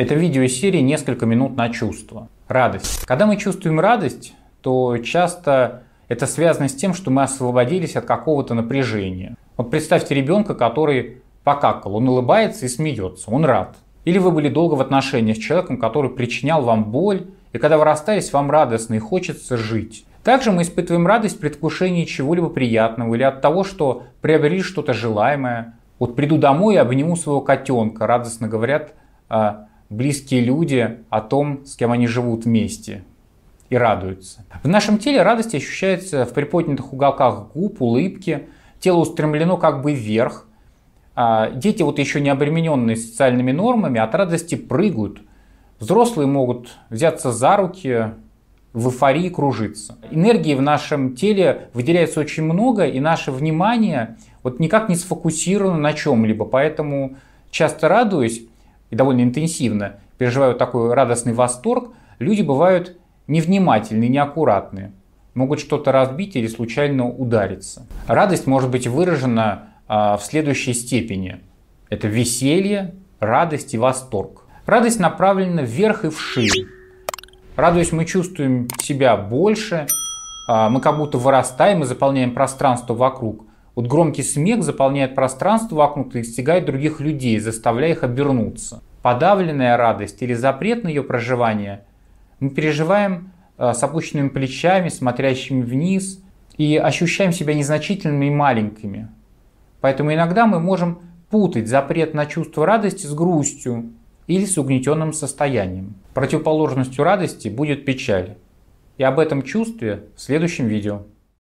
Это видео из серии «Несколько минут на чувство». Радость. Когда мы чувствуем радость, то часто это связано с тем, что мы освободились от какого-то напряжения. Вот представьте ребенка, который покакал, он улыбается и смеется, он рад. Или вы были долго в отношениях с человеком, который причинял вам боль, и когда вы расстались, вам радостно и хочется жить. Также мы испытываем радость в предвкушении чего-либо приятного или от того, что приобрели что-то желаемое. Вот приду домой и обниму своего котенка, радостно говорят а, близкие люди о том, с кем они живут вместе и радуются. В нашем теле радость ощущается в приподнятых уголках губ, улыбки. Тело устремлено как бы вверх. А дети, вот еще не обремененные социальными нормами, от радости прыгают. Взрослые могут взяться за руки, в эйфории кружиться. Энергии в нашем теле выделяется очень много, и наше внимание вот никак не сфокусировано на чем-либо. Поэтому часто радуюсь и довольно интенсивно переживаю такой радостный восторг, люди бывают невнимательные, неаккуратные, могут что-то разбить или случайно удариться. Радость может быть выражена а, в следующей степени. Это веселье, радость и восторг. Радость направлена вверх и вширь. Радуясь, мы чувствуем себя больше, а, мы как будто вырастаем и заполняем пространство вокруг. Вот громкий смех заполняет пространство вокруг и достигает других людей, заставляя их обернуться. Подавленная радость или запрет на ее проживание мы переживаем э, с опущенными плечами, смотрящими вниз, и ощущаем себя незначительными и маленькими. Поэтому иногда мы можем путать запрет на чувство радости с грустью или с угнетенным состоянием. Противоположностью радости будет печаль. И об этом чувстве в следующем видео.